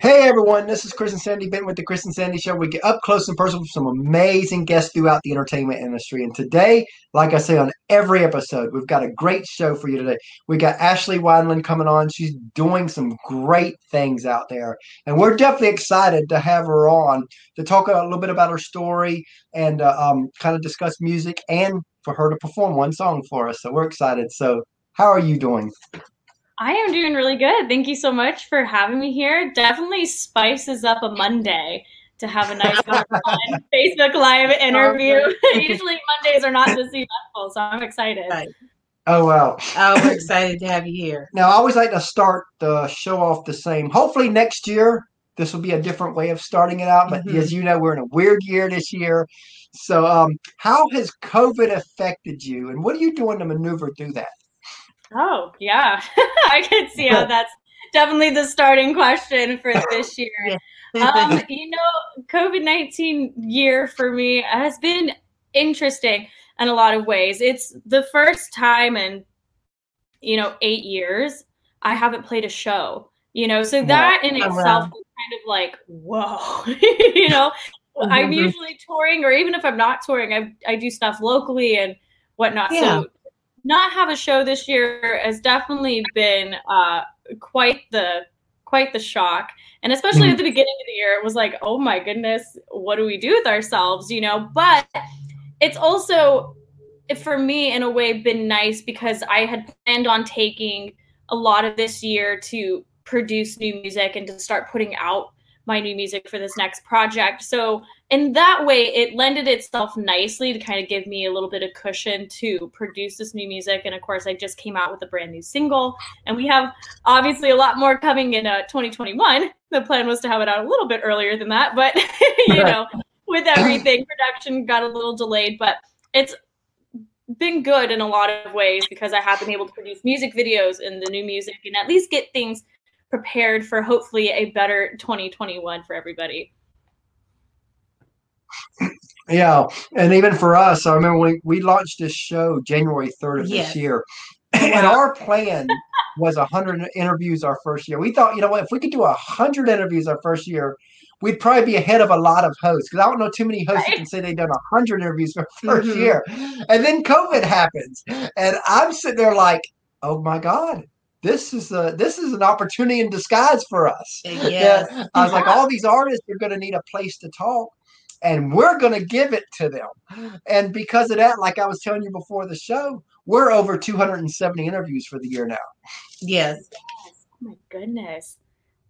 Hey everyone, this is Chris and Sandy Benton with the Chris and Sandy Show. We get up close and personal with some amazing guests throughout the entertainment industry. And today, like I say on every episode, we've got a great show for you today. We got Ashley Wineland coming on. She's doing some great things out there. And we're definitely excited to have her on to talk a little bit about her story and uh, um, kind of discuss music and for her to perform one song for us. So we're excited. So, how are you doing? I am doing really good. Thank you so much for having me here. Definitely spices up a Monday to have a nice fun Facebook Live interview. Usually Mondays are not this eventful, so I'm excited. Right. Oh wow! Oh, we're excited to have you here. Now, I always like to start the show off the same. Hopefully, next year this will be a different way of starting it out. But mm-hmm. as you know, we're in a weird year this year. So, um, how has COVID affected you, and what are you doing to maneuver through that? Oh, yeah. I can see how that's definitely the starting question for this year. um, you know, COVID 19 year for me has been interesting in a lot of ways. It's the first time in, you know, eight years I haven't played a show, you know, so that in oh, itself is kind of like, whoa, you know, mm-hmm. I'm usually touring, or even if I'm not touring, I, I do stuff locally and whatnot. Yeah. So not have a show this year has definitely been uh, quite the quite the shock and especially mm-hmm. at the beginning of the year it was like oh my goodness what do we do with ourselves you know but it's also for me in a way been nice because i had planned on taking a lot of this year to produce new music and to start putting out my new music for this next project. So in that way, it lended itself nicely to kind of give me a little bit of cushion to produce this new music. And of course, I just came out with a brand new single, and we have obviously a lot more coming in uh, 2021. The plan was to have it out a little bit earlier than that, but you know, with everything, production got a little delayed. But it's been good in a lot of ways because I have been able to produce music videos and the new music and at least get things prepared for hopefully a better 2021 for everybody. Yeah, and even for us, I remember we, we launched this show January 3rd of yes. this year. And our plan was 100 interviews our first year. We thought, you know what, if we could do 100 interviews our first year, we'd probably be ahead of a lot of hosts because I don't know too many hosts right. who can say they've done 100 interviews for 1st mm-hmm. year. And then COVID happens. And I'm sitting there like, oh my God, this is a this is an opportunity in disguise for us. Yeah, I was like, all these artists are going to need a place to talk, and we're going to give it to them. And because of that, like I was telling you before the show, we're over 270 interviews for the year now. Yes. Oh my goodness.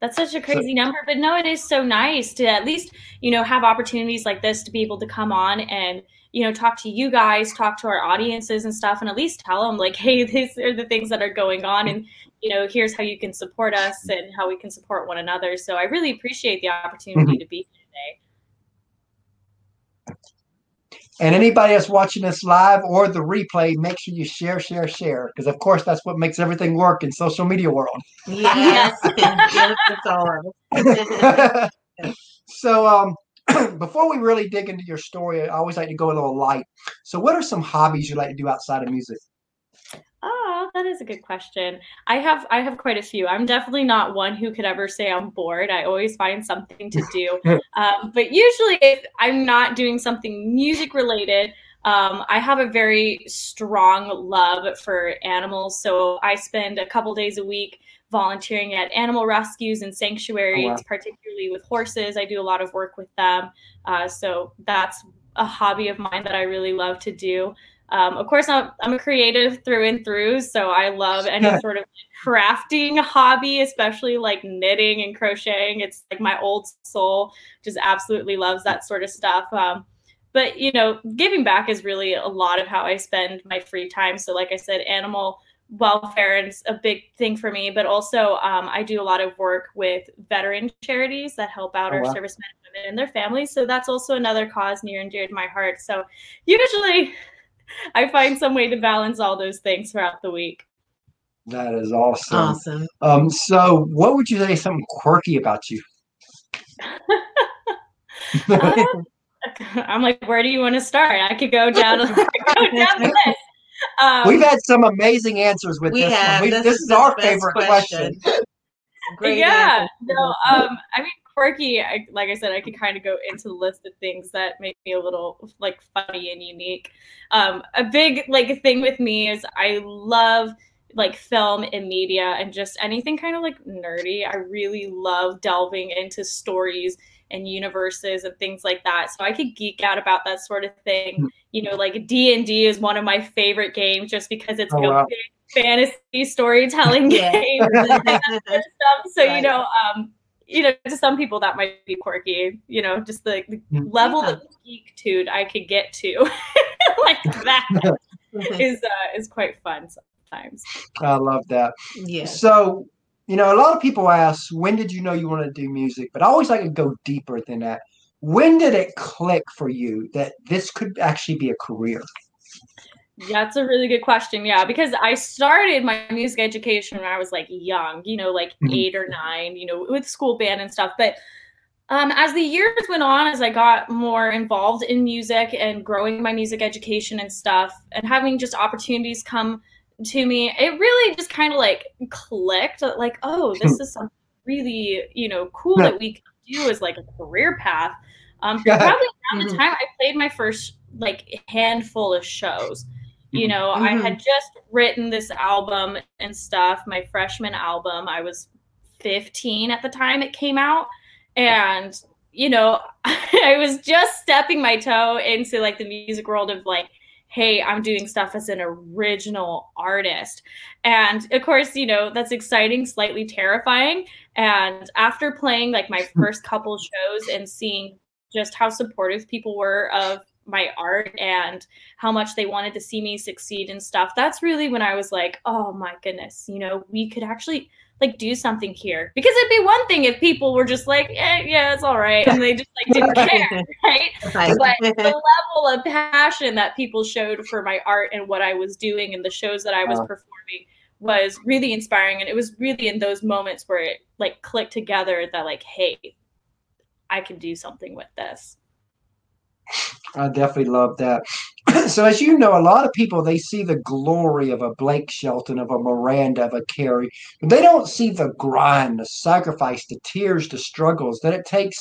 That's such a crazy so, number, but no, it is so nice to at least, you know, have opportunities like this to be able to come on and you know, talk to you guys, talk to our audiences and stuff, and at least tell them like, hey, these are the things that are going on, and you know, here's how you can support us and how we can support one another. So I really appreciate the opportunity mm-hmm. to be here today. And anybody that's watching this live or the replay, make sure you share, share, share, because of course that's what makes everything work in social media world. Yes, yes, it's all. so, um, before we really dig into your story, I always like to go a little light. So, what are some hobbies you like to do outside of music? Oh, that is a good question. I have I have quite a few. I'm definitely not one who could ever say I'm bored. I always find something to do. um, but usually, if I'm not doing something music related, um, I have a very strong love for animals. So I spend a couple days a week volunteering at animal rescues and sanctuaries, oh, wow. particularly with horses. I do a lot of work with them. Uh, so that's a hobby of mine that I really love to do. Um, of course, I'm, I'm a creative through and through, so I love any sort of crafting hobby, especially like knitting and crocheting. It's like my old soul just absolutely loves that sort of stuff. Um, but you know, giving back is really a lot of how I spend my free time. So, like I said, animal welfare is a big thing for me, but also um, I do a lot of work with veteran charities that help out oh, our wow. servicemen and women and their families. So that's also another cause near and dear to my heart. So usually I find some way to balance all those things throughout the week. That is awesome. Awesome. Um, so what would you say something quirky about you? uh, I'm like, where do you want to start? I could go down, go down the list. Um, We've had some amazing answers with this have. one. We, this, this, is, our favorite question. question. Great yeah. answer. No, um, I mean quirky. I, like I said, I could kind of go into the list of things that make me a little like funny and unique. Um, a big like thing with me is I love like film and media and just anything kind of like nerdy. I really love delving into stories and universes and things like that. So I could geek out about that sort of thing. You know, like D and D is one of my favorite games just because it's Oh, wow. a big fantasy storytelling Yeah. game stuff. So you know, um, you know, to some people that might be quirky. You know, just the, the Mm. level Yeah. of geekitude I could get to, like that, is uh, is quite fun sometimes. I love that. Yeah. So, you know, a lot of people ask, when did you know you want to do music? But I always like to go deeper than that. When did it click for you that this could actually be a career? That's a really good question. Yeah, because I started my music education when I was like young, you know, like Mhm. eight or nine, you know, with school band and stuff. But um, as the years went on, as I got more involved in music and growing my music education and stuff, and having just opportunities come to me, it really just kind of like clicked. Like, oh, this is something really, you know, cool that we can do as like a career path. Um, probably around the Mhm. time I played my first like handful of shows you Mhm. know i Mhm. had just written this album and stuff my freshman album i was 15 at the time it came out and you know i was just stepping my toe into like the music world of like hey i'm doing stuff as an original artist and of course you know that's exciting slightly terrifying and after playing like my first couple shows and seeing just how supportive people were of my art and how much they wanted to see me succeed and stuff that's really when i was like oh my goodness you know we could actually like do something here. Because it'd be one thing if people were just like eh, yeah it's all right and they just like didn't care right? But the level of passion that people showed for my art and what i was doing and the shows that i was performing was really inspiring and it was really in those moments where it like clicked together that like hey i can do something with this I definitely love that. so, as you know, a lot of people they see the glory of a Blake Shelton, of a Miranda, of a Carey, but they don't see the grind, the sacrifice, the tears, the struggles that it takes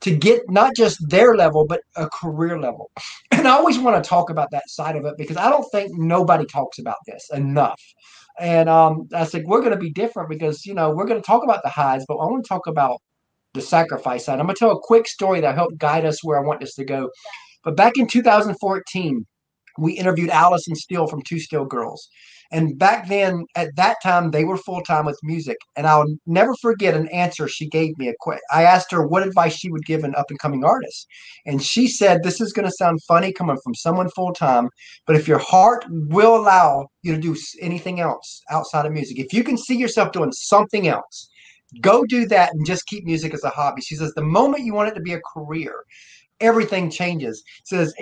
to get not just their level, but a career level. And I always want to talk about that side of it because I don't think nobody talks about this enough. And um, I said we're going to be different because you know we're going to talk about the highs, but I want to talk about the sacrifice side. I'm going to tell a quick story that helped guide us where I want this to go. But back in 2014, we interviewed Allison Steele from Two Steel Girls. And back then, at that time, they were full time with music. And I'll never forget an answer she gave me. A que- I asked her what advice she would give an up and coming artist. And she said, This is going to sound funny coming from someone full time, but if your heart will allow you to do anything else outside of music, if you can see yourself doing something else, go do that and just keep music as a hobby. She says, The moment you want it to be a career, everything changes. Says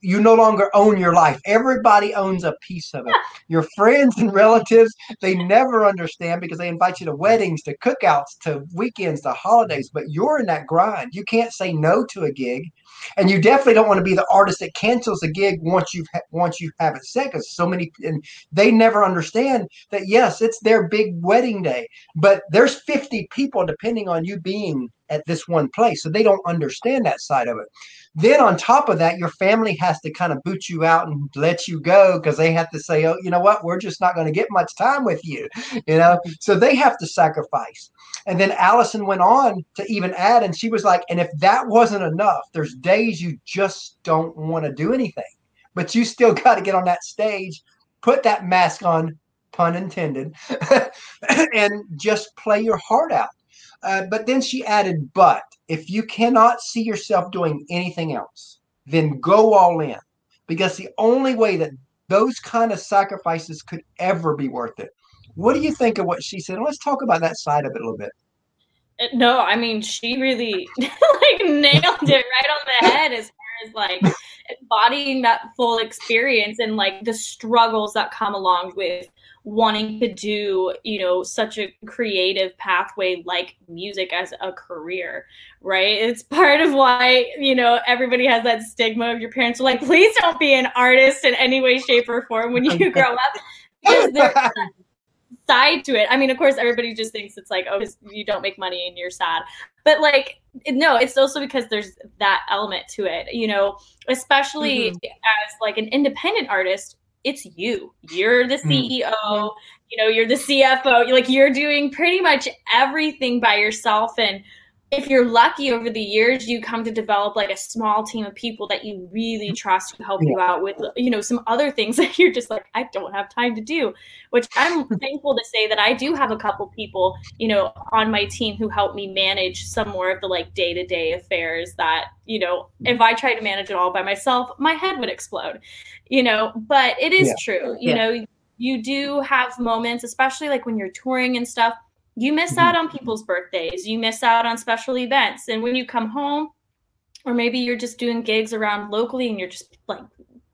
you no longer own your life. Everybody owns a piece of it. Your friends and relatives, they never understand because they invite you to weddings, to cookouts, to weekends, to holidays, but you're in that grind. You can't say no to a gig. And you definitely don't want to be the artist that cancels a gig once you've ha- once you have it set because so many and they never understand that yes, it's their big wedding day, but there's 50 people depending on you being at this one place. So they don't understand that side of it. Then on top of that, your family has to kind of boot you out and let you go because they have to say, oh, you know what, we're just not going to get much time with you, you know. So they have to sacrifice. And then Allison went on to even add, and she was like, and if that wasn't enough, there's days you just don't want to do anything, but you still got to get on that stage, put that mask on, pun intended, and just play your heart out. Uh, but then she added, but if you cannot see yourself doing anything else, then go all in because the only way that those kind of sacrifices could ever be worth it. What do you think of what she said? Let's talk about that side of it a little bit. Uh, No, I mean she really like nailed it right on the head as far as like embodying that full experience and like the struggles that come along with wanting to do, you know, such a creative pathway like music as a career, right? It's part of why, you know, everybody has that stigma of your parents are like, please don't be an artist in any way, shape, or form when you grow up. Because there's side to it. I mean, of course, everybody just thinks it's like, oh, you don't make money and you're sad. But like, no, it's also because there's that element to it, you know, especially mm-hmm. as like an independent artist, it's you. You're the CEO, mm. you know, you're the CFO. You're like you're doing pretty much everything by yourself and if you're lucky over the years you come to develop like a small team of people that you really mm-hmm. trust to help yeah. you out with you know some other things that you're just like i don't have time to do which i'm thankful to say that i do have a couple people you know on my team who help me manage some more of the like day-to-day affairs that you know if i tried to manage it all by myself my head would explode you know but it is yeah. true you yeah. know you do have moments especially like when you're touring and stuff you miss mm-hmm. out on people's birthdays. You miss out on special events. And when you come home or maybe you're just doing gigs around locally and you're just like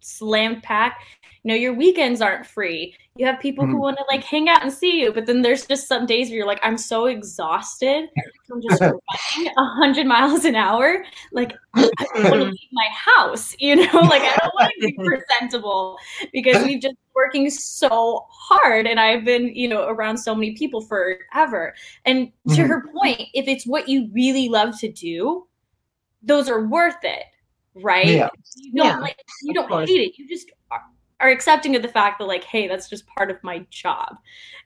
slammed packed you know your weekends aren't free you have people mm-hmm. who want to like hang out and see you but then there's just some days where you're like i'm so exhausted from just running 100 miles an hour like i don't want to leave my house you know like i don't want to be presentable because we've just working so hard and I've been, you know, around so many people forever. And to mm-hmm. her point, if it's what you really love to do, those are worth it, right? Yeah. You don't yeah, like you don't hate it. You just are, accepting of the fact that like, hey, that's just part of my job.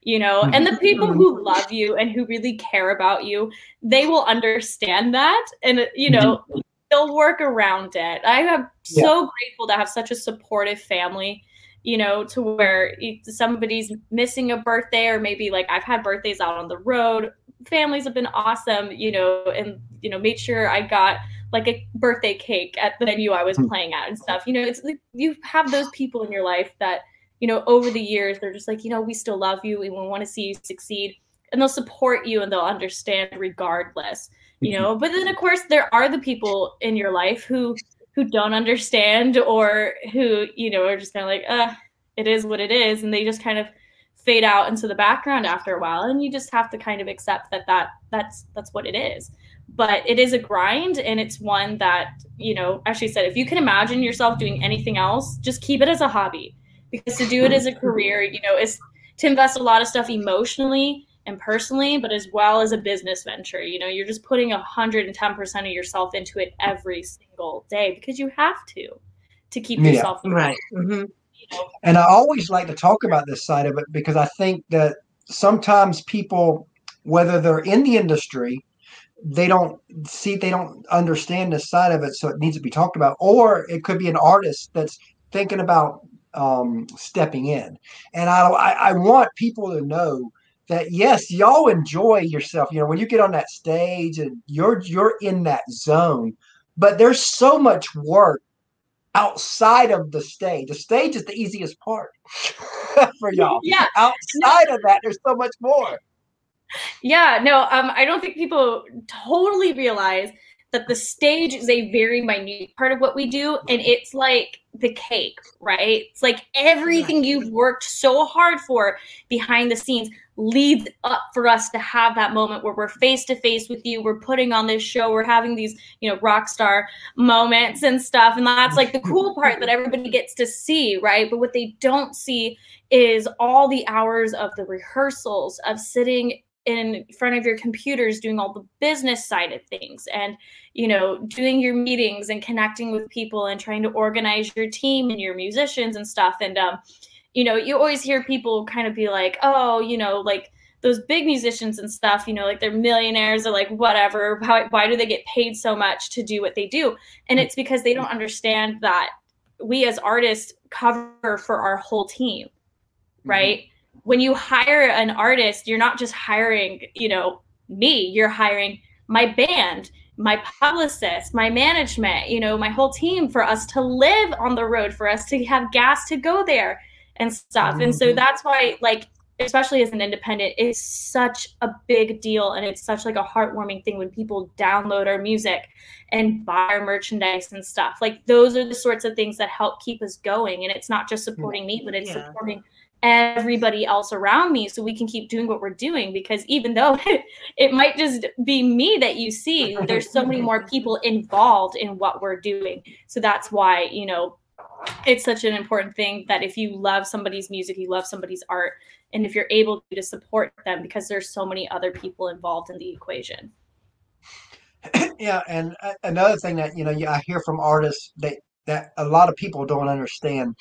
You know, mm-hmm. and the people who mm-hmm. love you and who really care about you, they will understand that and you know, mm-hmm. they'll work around it. I am yeah. so grateful to have such a supportive family you know, to where somebody's missing a birthday, or maybe like I've had birthdays out on the road. Families have been awesome, you know, and you know, made sure I got like a birthday cake at the venue I was hmm. playing at and stuff. You know, it's like you have those people in your life that, you know, over the years they're just like, you know, we still love you and we want to see you succeed. And they'll support you and they'll understand regardless, you mm-hmm. know. But then of course there are the people in your life who who don't understand or who you know are just kind of like uh it is what it is and they just kind of fade out into the background after a while and you just have to kind of accept that that that's that's what it is. But it is a grind and it's one that you know actually said if you can imagine yourself doing anything else just keep it as a hobby. Because to do it as a career you know is to invest a lot of stuff emotionally and personally, but as well as a business venture. You know, you're just putting 110% of yourself into it every single day because you have to to keep yourself right. Mm-hmm. And I always like to talk about this side of it because I think that sometimes people, whether they're in the industry, they don't see, they don't understand this side of it, so it needs to be talked about. Or it could be an artist that's thinking about um, stepping in. And I, I, I want people to know that yes, y'all enjoy yourself. You know, when you get on that stage and you're you're in that zone, but there's so much work outside of the stage. The stage is the easiest part for y'all. Yeah. Outside of that, there's so much more. Yeah, no, um, I don't think people totally realize that the stage is a very minute part of what we do and it's like the cake right? It's like everything you've worked so hard for behind the scenes leads up for us to have that moment where we're face to face with you we're putting on this show we're having these you know rock star moments and stuff and that's like the cool part that everybody gets to see right? But what they don't see is all the hours of the rehearsals of sitting in front of your computers doing all the business side of things and you know doing your meetings and connecting with people and trying to organize your team and your musicians and stuff. And um you know you always hear people kind of be like oh you know like those big musicians and stuff you know like they're millionaires or like whatever. How, why do they get paid so much to do what they do? And it's because they don't understand that we as artists cover for our whole team mm-hmm. right? mm-hmm when you hire an artist, you're not just hiring, you know, me, you're hiring my band, my publicist, my management, you know, my whole team for us to live on the road, for us to have gas to go there and stuff. Mm-hmm. And so mm-hmm. that's why, like, especially as an independent, it's such a big deal and it's such like a heartwarming thing when people download our music and buy our merchandise and stuff. Like those are the sorts of things that help keep us going. And it's not just supporting me, but it's yeah. supporting everybody else around me so we can keep doing what we're doing because even though it might just be me that you see there's so many more people involved in what we're doing so that's why you know it's such an important thing that if you love somebody's music you love somebody's art and if you're able to, support them because there's so many other people involved in the equation. yeah, and uh, another thing that you know I hear from artists that that a lot of people don't understand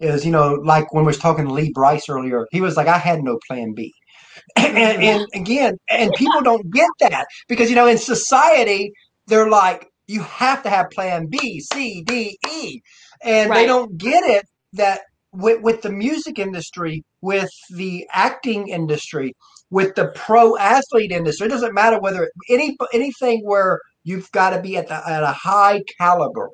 is you know like when we was talking to Lee Brice earlier, he was like, I had no plan B. and, mm-hmm. and again, and people don't get that because you know in society they're like you have to have plan B, C, D, E, and right. they don't get it that with, with the music industry, with the acting industry, with the pro athlete industry. It doesn't matter whether any anything where you've got to be at the at a high caliber.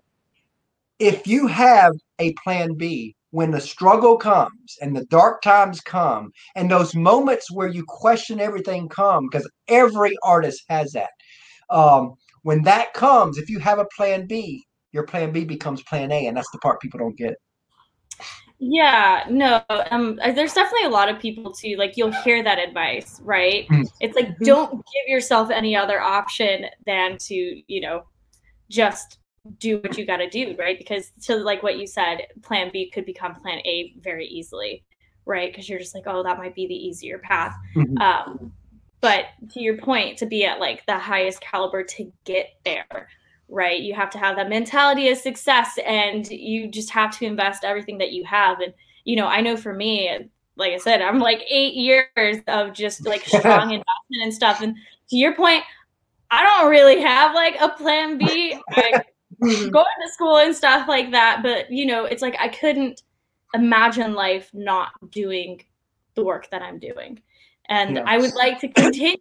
If you have a plan B when the struggle comes and the dark times come and those moments where you question everything come because every artist has that. Um, when that comes, if you have a plan B, your plan B becomes plan A, and that's the part people don't get. Yeah, no, um, uh, there's definitely a lot of people too. Like you'll hear that advice, right? Mm-hmm. It's like mm-hmm. don't give yourself any other option than to, you know, just do what you got to do, right? Because to like what you said, Plan B could become Plan A very easily, right? Because you're just like, oh, that might be the easier path. Mm-hmm. Um, but to your point, to be at like the highest caliber to get there, right? You have to have that mentality of success and you just have to invest everything that you have. And, you know, I know for me, like I said, I'm like eight years of just like strong investment and stuff. And to your point, I don't really have like a plan B. I mm-hmm. going to school and stuff like that. But, you know, it's like I couldn't imagine life not doing the work that I'm doing. And yes. I would like to continue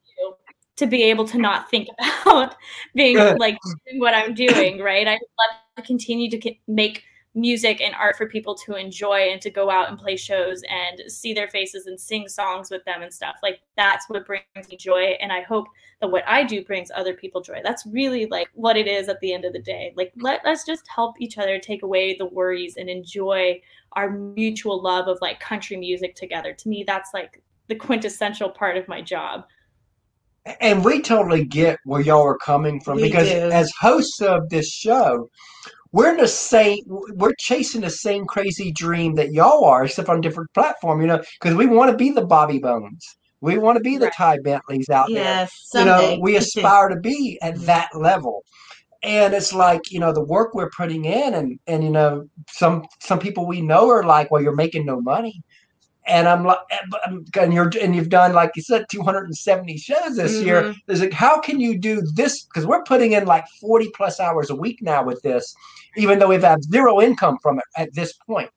to be able to not think about being like doing what I'm doing, right? I would love to continue to make music and art for people to enjoy and to go out and play shows and see their faces and sing songs with them and stuff. Like that's what brings me joy and I hope that what I do brings other people joy. That's really like what it is at the end of the day. Like let us just help each other take away the worries and enjoy our mutual love of like country music together. To me that's like the quintessential part of my job. And we totally get where y'all are coming from we because do. as hosts of this show, we're in the same we're chasing the same crazy dream that y'all are, except on different platform, you know, because we want to be the Bobby Bones. We want to be the Ty Bentlis out yes, there. Someday. You know, we aspire to be at mm-hmm. that level. And it's like, you know, the work we're putting in and and you know, some some people we know are like, well, you're making no money and I'm like, and you're and you've done like you said 270 shows this mm-hmm. year. Is like, how can you do this? Because we're putting in like 40 plus hours a week now with this, even though we've had zero income from it at this point.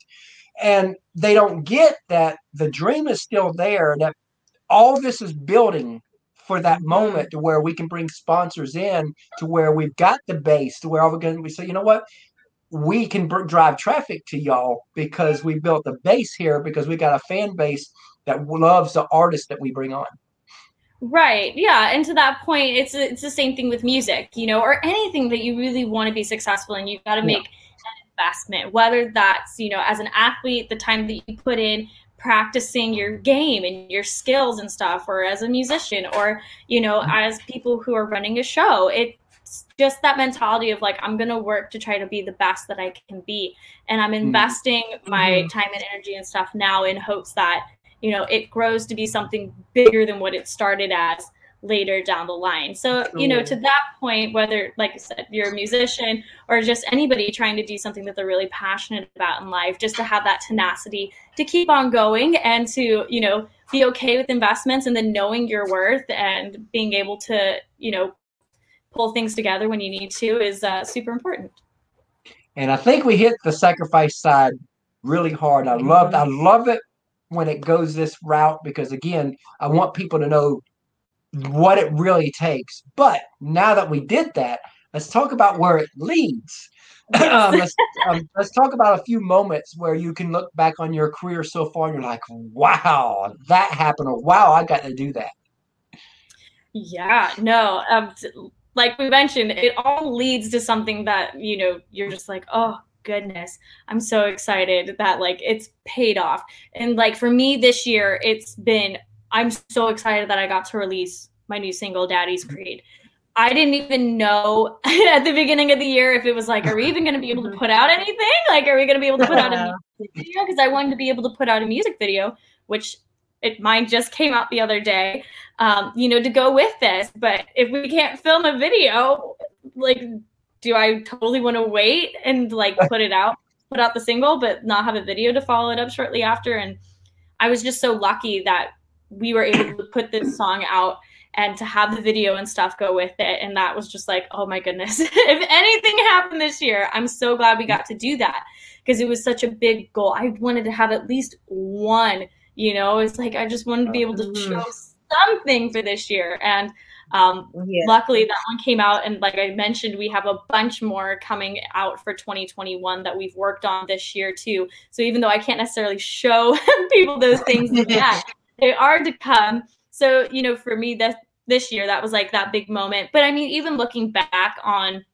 And they don't get that the dream is still there. That all this is building for that mm-hmm. moment to where we can bring sponsors in to where we've got the base to where all we're going to we say, you know what, we can br- drive traffic to y'all because we built the base here because we got a fan base that loves the artists that we bring on. Right. Yeah. And to that point, it's it's the same thing with music, you know, or anything that you really want to be successful in. You've got to make yeah. an investment, whether that's you know, as an athlete, the time that you put in practicing your game and your skills and stuff, or as a musician, or you know, mm-hmm. as people who are running a show. It just that mentality of like i'm going to work to try to be the best that i can be and i'm mm-hmm. investing mm-hmm. my time and energy and stuff now in hopes that you know it grows to be something bigger than what it started as later down the line so you know to that point whether like i said you're a musician or just anybody trying to do something that they're really passionate about in life just to have that tenacity to keep on going and to you know be okay with investments and then knowing your worth and being able to you know pull things together when you need to is uh, super important. And I think we hit the sacrifice side really hard. I love I love it when it goes this route because again, I want people to know what it really takes. But now that we did that, let's talk about where it leads. um, let's, um, let's talk about a few moments where you can look back on your career so far and you're like, wow, that happened, or wow, I got to do that. Yeah, no, um, like we mentioned, it all leads to something that, you know, you're just like, oh, goodness i'm so excited that like it's paid off. And like for me this year it's been i'm so excited that i got to release my new single daddy's mm-hmm. creed. I didn't even know at the beginning of the year if it was like are we even going to be able to put out anything? Like are we going to be able to put out a music video? Because i wanted to be able to put out a music video which it mine just came out the other day. Um, you know, to go with this. But if we can't film a video, like, do I totally want to wait and like put it out, put out the single, but not have a video to follow it up shortly after? And I was just so lucky that we were able to put this song out and to have the video and stuff go with it. And that was just like, oh my goodness. if anything happened this year, I'm so glad we got to do that because it was such a big goal. I wanted to have at least one, you know, it's like I just wanted to be able to Mhm. show something for this year. And um, Yeah. luckily that one came out. And like I mentioned, we have a bunch more coming out for 2021 that we've worked on this year too. So even though I can't necessarily show people those things yet, they are to come. So, you know, for me, that this year, that was like that big moment. But I mean, even looking back on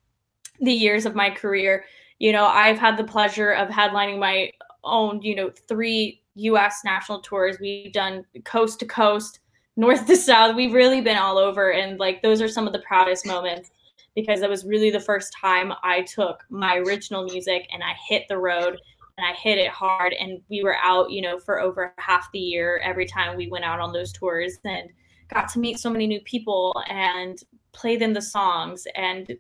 the years of my career, you know, I've had the pleasure of headlining my own, you know, three US national tours. We've done coast to coast, north to south. We've really been all over. And like, those are some of the proudest moments because that was really the first time I took my original music and I hit the road and I hit it hard. And we were out, you know, for over half the year every time we went out on those tours and got to meet so many new people and play them the songs and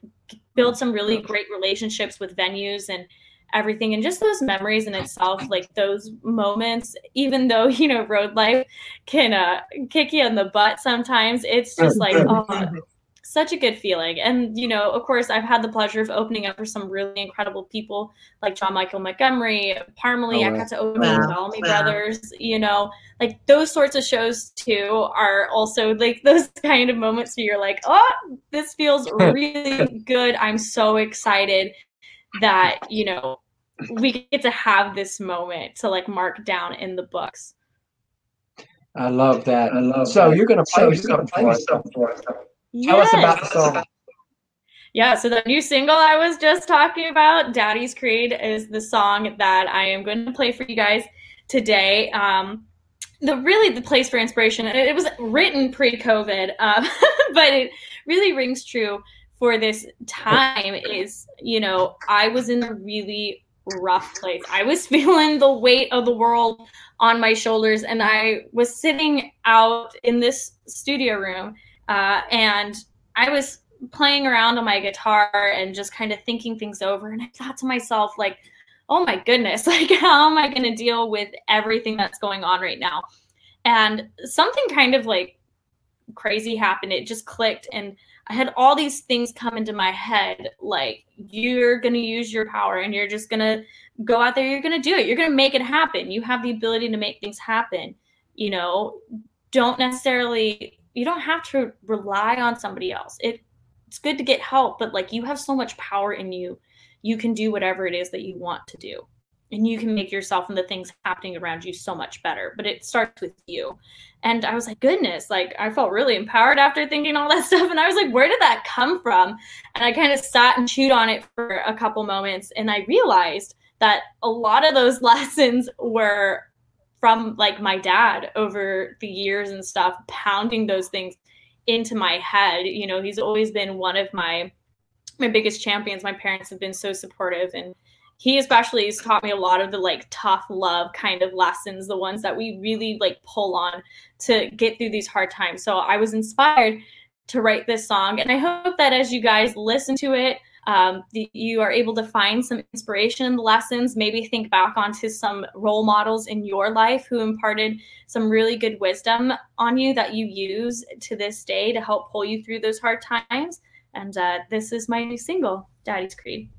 build some really great relationships with venues and everything and just those memories in itself like those moments even though you know road life can uh kick you in the butt sometimes it's just like oh such a good feeling. And, you know, of course, I've had the pleasure of opening up for some really incredible people like John Michael Montgomery, Parmalee. Oh, I got to open Wow. with the Bellamy Wow. Brothers, you know, like those sorts of shows too are also like those kind of moments where you're like, oh, this feels really good. I'm so excited that, you know, we get to have this moment to like mark down in the books. I love that. I love so that. you're going to So play you're something gonna for play us. for us. Tell us about Yes. the song. Yeah, so the new single I was just talking about, Daddy's Creed, is the song that I am going to play for you guys today. Um, the really the place for inspiration. It, it was written pre-COVID, um, but it really rings true for this time. Is you know I was in a really rough place. I was feeling the weight of the world on my shoulders, and I was sitting out in this studio room, uh, and I was playing around on my guitar and just kind of thinking things over and i thought to myself like oh my goodness like how am i going to deal with everything that's going on right now and something kind of like crazy happened it just clicked and i had all these things come into my head like you're going to use your power and you're just going to go out there you're going to do it you're going to make it happen. You have the ability to make things happen. You know don't necessarily you don't have to rely on somebody else. It it's good to get help, but like you have so much power in you, you can do whatever it is that you want to do. And you can make yourself and the things happening around you so much better. But it starts with you. And I was like, goodness, like I felt really empowered after thinking all that stuff. And I was like, where did that come from? And I kind of sat and chewed on it for a couple moments. And I realized that a lot of those lessons were from like my dad over the years and stuff, pounding those things into my head. You know, he's always been one of my my biggest champions. My parents have been so supportive and he especially has taught me a lot of the like tough love kind of lessons, the ones that we really like pull on to get through these hard times. So I was inspired to write this song and I hope that as you guys listen to it, um, the, you are able to find some inspiration in the lessons, maybe think back onto some role models in your life who imparted some really good wisdom on you that you use to this day to help pull you through those hard times. And uh, this is my new single, Daddy's Creed.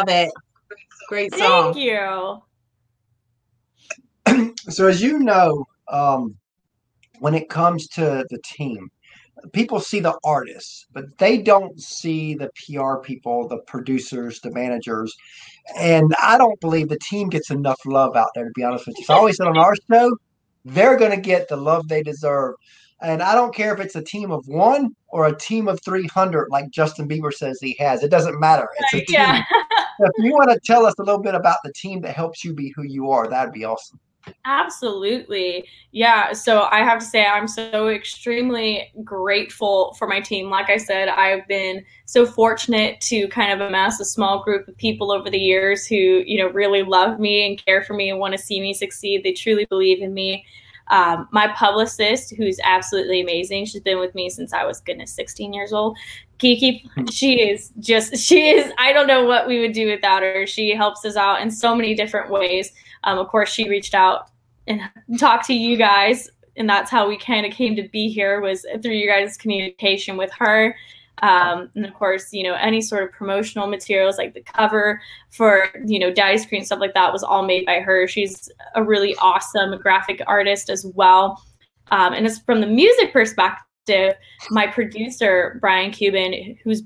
Love it. Great song. Thank you. so as you know, um, when it comes to the team, people see the artists, but they don't see the PR people, the producers, the managers. And I don't believe the team gets enough love out there, to be honest with you. So I always said on our show, they're going to get the love they deserve. And I don't care if it's a team of one or a team of 300, like Justin Bieber says he has. It doesn't matter. It's a team. Yeah. If you want to tell us a little bit about the team that helps you be who you are, that'd be awesome. Absolutely. Yeah. So I have to say, I'm so extremely grateful for my team. Like I said, I've been so fortunate to kind of amass a small group of people over the years who, you know, really love me and care for me and want to see me succeed. They truly believe in me. Um, my publicist, who's absolutely amazing, she's been with me since I was goodness 16 years old. Kiki, she is just she is. I don't know what we would do without her. She helps us out in so many different ways. Um, of course, she reached out and talked to you guys, and that's how we kind of came to be here was through you guys' communication with her. Um, and of course, you know, any sort of promotional materials like the cover for, you know, Daddy's Creed, stuff like that was all made by her. She's a really awesome graphic artist as well. Um, and it's from the music perspective, my producer, Brian Cuban, who's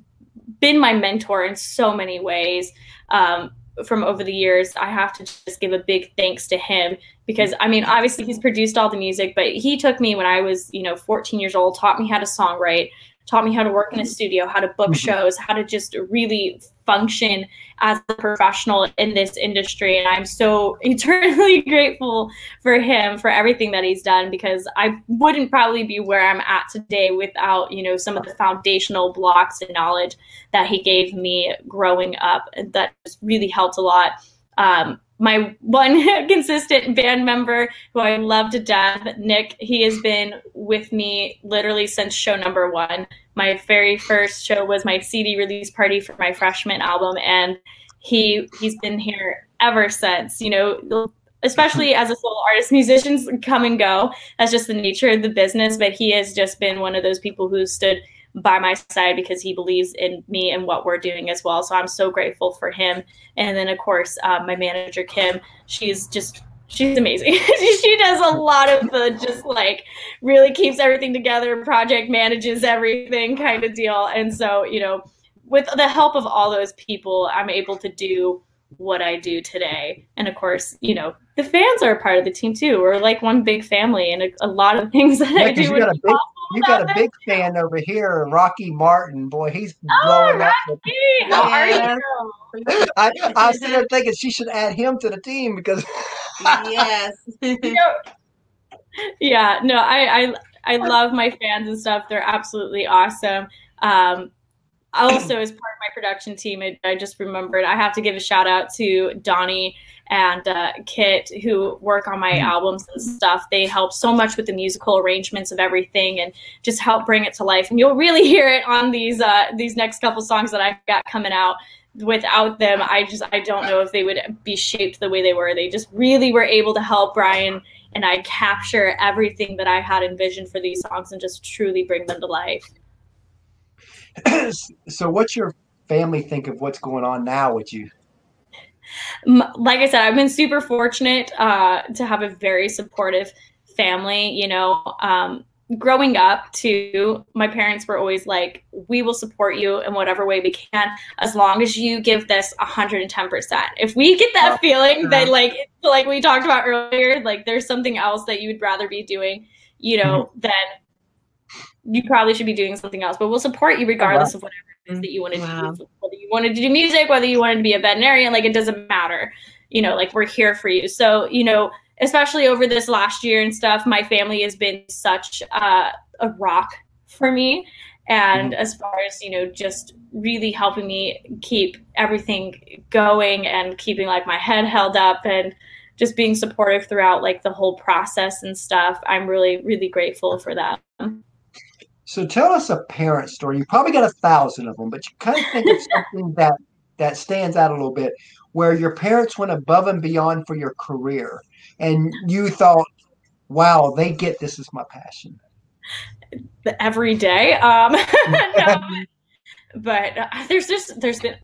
been my mentor in so many ways um, from over the years, I have to just give a big thanks to him because I mean, obviously he's produced all the music, but he took me when I was, you know, 14 years old, taught me how to songwrite, taught me how to work in a studio, how to book Mhm. shows, how to just really function as a professional in this industry. And I'm so eternally grateful for him for everything that he's done because I wouldn't probably be where I'm at today without, you know, some of the foundational blocks and knowledge that he gave me growing up. That just really helped a lot. Um, my one consistent band member who I love to death, Nick, he has been with me literally since show number one. My very first show was my CD release party for my freshman album, and he he's been here ever since. You know, especially as a solo artist, musicians come and go. That's just the nature of the business. But he has just been one of those people who stood by my side because he believes in me and what we're doing as well. So I'm so grateful for him. And then of course, um, my manager Kim, she's just she's amazing. she does a lot of the just like really keeps everything together, project manages everything kind of deal. And so you know, with the help of all those people, I'm able to do what I do today. And of course, you know, the fans are a part of the team too. We're like one big family, and a, a lot of things that Yeah, I do. you got a big- You got a without big fan over here, Rocky Martin. Boy, he's Oh, blowing up. them. Hey, How are you? I, I was sitting there thinking she should add him to the team because yes. You know, yeah, no, I, I I love my fans and stuff. They're absolutely awesome. Um, also, as part of my production team, I, I just remembered I have to give a shout out to Donnie and uh, Kit who work on my Mhm. albums and stuff. They help so much with the musical arrangements of everything and just help bring it to life. And you'll really hear it on these uh, these next couple songs that I've got coming out. Without them, I just I don't know if they would be shaped the way they were. They just really were able to help Brian and I capture everything that I had envisioned for these songs and just truly bring them to life. so what's your family think of what's going on now with you? Like I said, I've been super fortunate uh, to have a very supportive family. You know, um, growing up, too, my parents were always like, "We will support you in whatever way we can, as long as you give this 110 percent." If we get that Oh, feeling that, like, like we talked about earlier, like there's something else that you would rather be doing, you know, then you probably should be doing something else. But we'll support you regardless of whatever it is that you wanted Wow. to do. Whether you wanted to do music, whether you wanted to be a veterinarian, like it doesn't matter. You know, like we're here for you. So, you know, especially over this last year and stuff, my family has been such uh, a rock for me. And as far as, you know, just really helping me keep everything going and keeping like my head held up and just being supportive throughout like the whole process and stuff, I'm really, really grateful for that. So tell us a parent story. You probably got a thousand of them, but you kind of think of something that that stands out a little bit, where your parents went above and beyond for your career, and you thought, "Wow, they get this is my passion." every day. Um, no, but uh, there's just there's been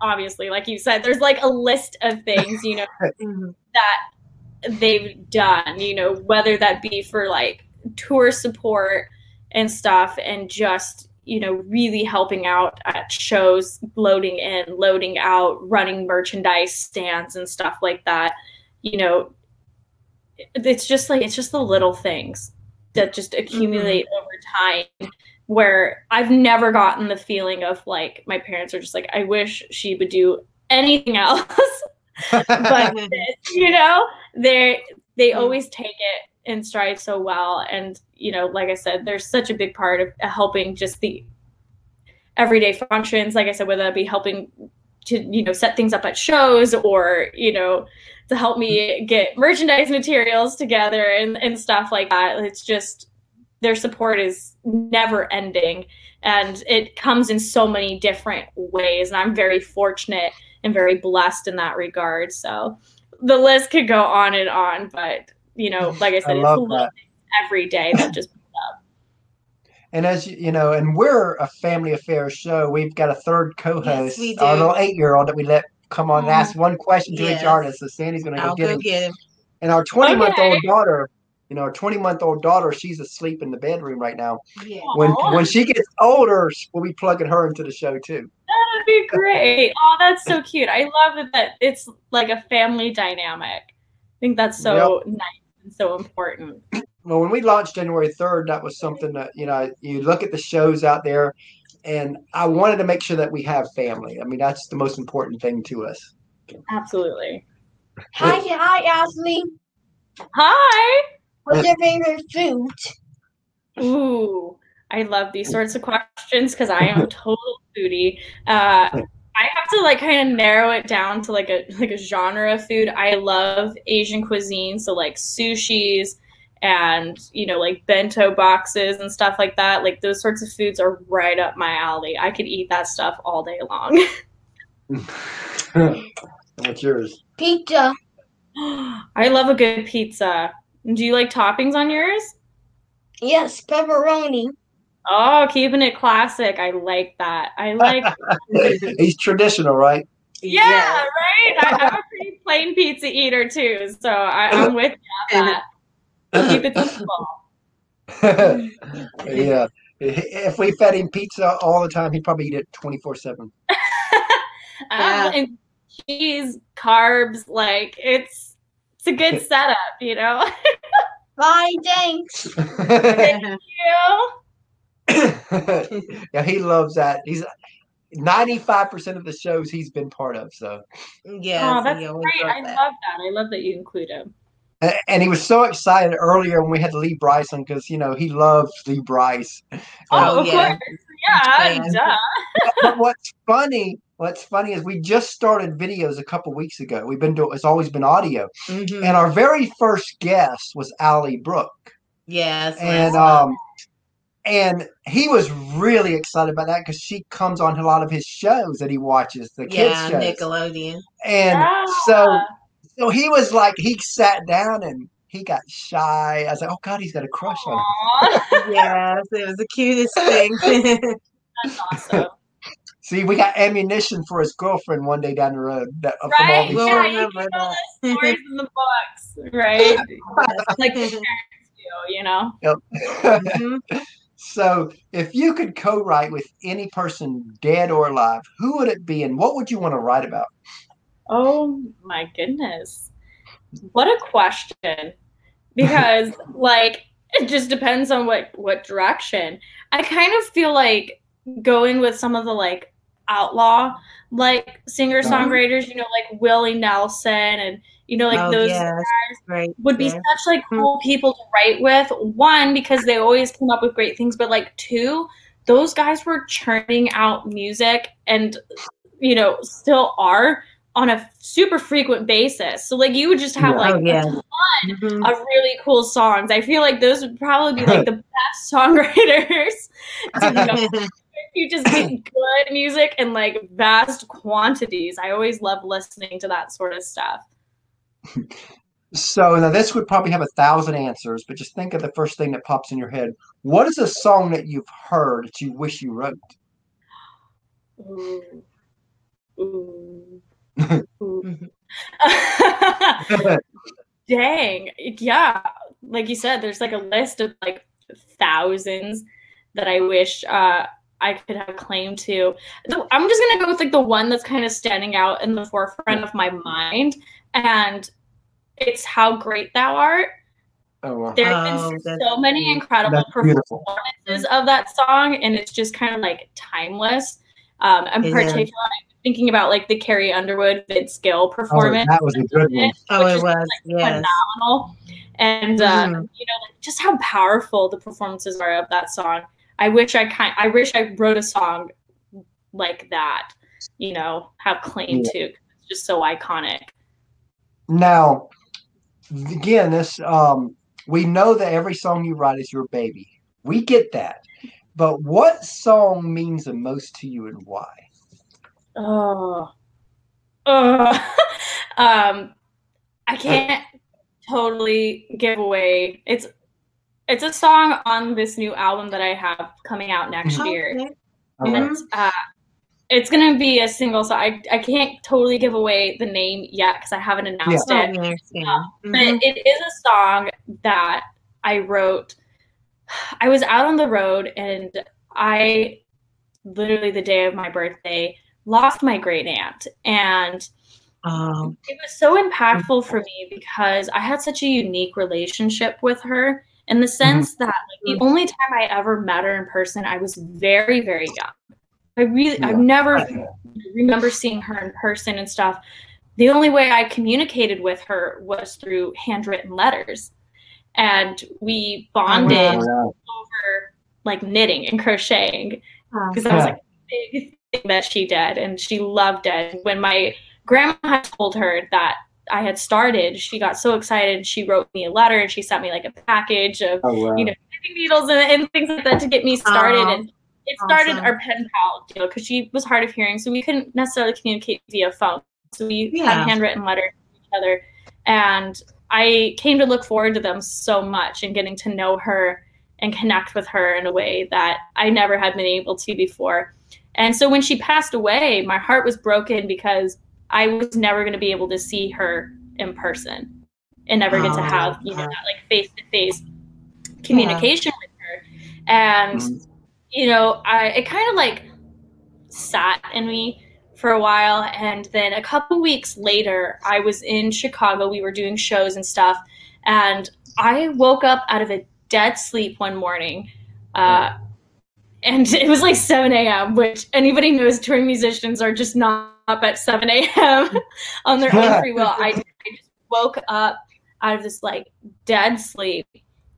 obviously like you said there's like a list of things you know Mhm. that they've done you know whether that be for like tour support and stuff and just you know really helping out at shows loading in loading out running merchandise stands and stuff like that. You know it's just like it's just the little things that just accumulate over time where i've never gotten the feeling of like my parents are just like i wish she would do anything else. But you know they they Mhm. always take it in stride so well. And you know like i said there's such a big part of helping just the everyday functions like i said whether that be helping to you know set things up at shows or you know to help me mm-hmm. get merchandise materials together and, and stuff like that. It's just their support is never ending. And it comes in so many different ways and i'm very fortunate and very blessed in that regard. So the list could go on and on but you know like i said I it's love little that. every day that just up. And as you, you know, and we're a family affairs show. We've got a third co-host, we our little eight-year-old that we let come on and mm-hmm. ask one question to each artist. So Sandy's going to go I'll get go him. get him. And our 20-month-old Okay. daughter, you know, our 20-month-old daughter, she's asleep in the bedroom right now. Yeah. When Aw. when she gets older, we'll be plugging her into the show too. That'd be great. Oh, that's so cute. I love that, that it's like a family dynamic. I think that's so nice and so important. Well, when we launched January 3rd, that was something that, you know, you look at the shows out there, and I wanted to make sure that we have family. I mean, that's the most important thing to us. Absolutely. Hi, hi, Ashley. Hi. What's your favorite food? Ooh, I love these sorts of questions because I am a total foodie. Uh, I have to like kind of narrow it down to like a like a genre of food. I love Asian cuisine, so like sushis and you know like bento boxes and stuff like that. Like those sorts of foods are right up my alley. I could eat that stuff all day long. What's yours? Pizza. I love a good pizza. Do you like toppings on yours? Yes, pepperoni. Oh, keeping it classic. I like that. I like He's traditional, right? Yeah, Yes. right. I, I'm a pretty plain pizza eater too, so I, I'm with you on that. Keep it simple. yeah. If we fed him pizza all the time, he'd probably eat it 24 7. Uh, and cheese, carbs, like it's it's a good setup, you know. Bye, thanks. you. yeah, he loves that. He's 95% of the shows he's been part of. So, yeah, oh, that's great. does I that. love that. I love that you include him. A- and he was so excited earlier when we had Lee Brice on because, you know, he loves Lee Brice. Oh, of yeah. course. Yeah, duh. but what's funny, what's funny is we just started videos a couple weeks ago. We've been doing, it's always been audio. Mhm. And our very first guest was Ally Brooke. Yes. and last um and he was really excited about that because she comes on a lot of his shows that he watches the month. kids yeah, shows Nickelodeon. and so Yeah. so he was like he sat down and he got shy i was like oh god he's got a crush on her yes, it was the cutest thing. that's awesome. see we got ammunition for his girlfriend one day down the road that, from all Right? these We'll Yeah, you remember all that. the stories in the books, right? like the parents do, you know? Mhm. So if you could co-write with any person dead or alive who would it be and what would you want to write about Oh my goodness. What a question. Because like it just depends on what what direction. I kind of feel like going with some of the like outlaw like singer songwriters, you know, like Willie Nelson and you know like oh, those yes. Great. would be yes. such like cool people to write with. One, because they always come up with great things, but like two, those guys were churning out music and you know still are on a super frequent basis. So like you would just have like Oh, yeah. a ton Mhm. of really cool songs. I feel like those would probably be like the best songwriters. to know. you just get good music in like vast quantities. I always love listening to that sort of stuff. So now this would probably have a thousand answers, but just think of the first thing that pops in your head. What is a song that you've heard that you wish you wrote? Ooh. Ooh. Ooh. Dang. Yeah. Like you said, there's like a list of like thousands that I wish uh, I could have claimed to. The- I'm just gonna go with like the one that's kind of standing out in the forefront of my mind, and it's how great thou art. Oh, wow. There have Oh, been that's so many incredible That's beautiful. performances of that song, and it's just kind of like timeless. Um, I'm It is. particularly thinking about like the Carrie Underwood Vince Gill Oh, performance that was a good one. Oh, which it is, was. Yes. phenomenal. And uh, Mhm. you know, like, just how powerful the performances are of that song. I wish I kind. I wish I wrote a song like that. You know, have claim to. It's just so iconic. Now, again, this um, we know that every song you write is your baby. We get that, but what song means the most to you and why? Oh, oh. um, I can't totally give away. It's it's a song on this new album that I have coming out next Mhm. year. Okay. Okay. And uh, it's gonna be a single so I, I can't totally give away the name yet because I haven't announced Oh, I it. understand. But it is a song that I wrote. I was out on the road and I literally the day of my birthday lost my great aunt and Oh, it was so impactful for me because I had such a unique relationship with her in the mm-hmm. sense that like, the mm-hmm. only time I ever met her in person, I was very, very young. I really, I've Yeah. never remember seeing her in person and stuff. The only way I communicated with her was through handwritten letters. And we oh, bonded wow. Over like knitting and crocheting Oh, because that was like a big thing that she did and she loved it when my grandma told her that i had started she got so excited she wrote me a letter and she sent me like a package of Oh, wow. you know needles and, and things like that to get me started Aw, and it started awesome. our pen pal deal because she was hard of hearing so we couldn't necessarily communicate via phone so we Yeah. had handwritten letters to each other and i came to look forward to them so much and getting to know her and connect with her in a way that I never had been able to before. And so when she passed away, my heart was broken because I was never going to be able to see her in person and never get to Oh, have, you know, that like face to face communication with her. And, Mhm. you know, I it kind of like sat in me for a while and then a couple weeks later I was in Chicago we were doing shows and stuff and I woke up out of a dead sleep one morning uh, and it was like 7 a.m which anybody knows touring musicians are just not up at 7 a.m on their own free will I, I just woke up out of this like dead sleep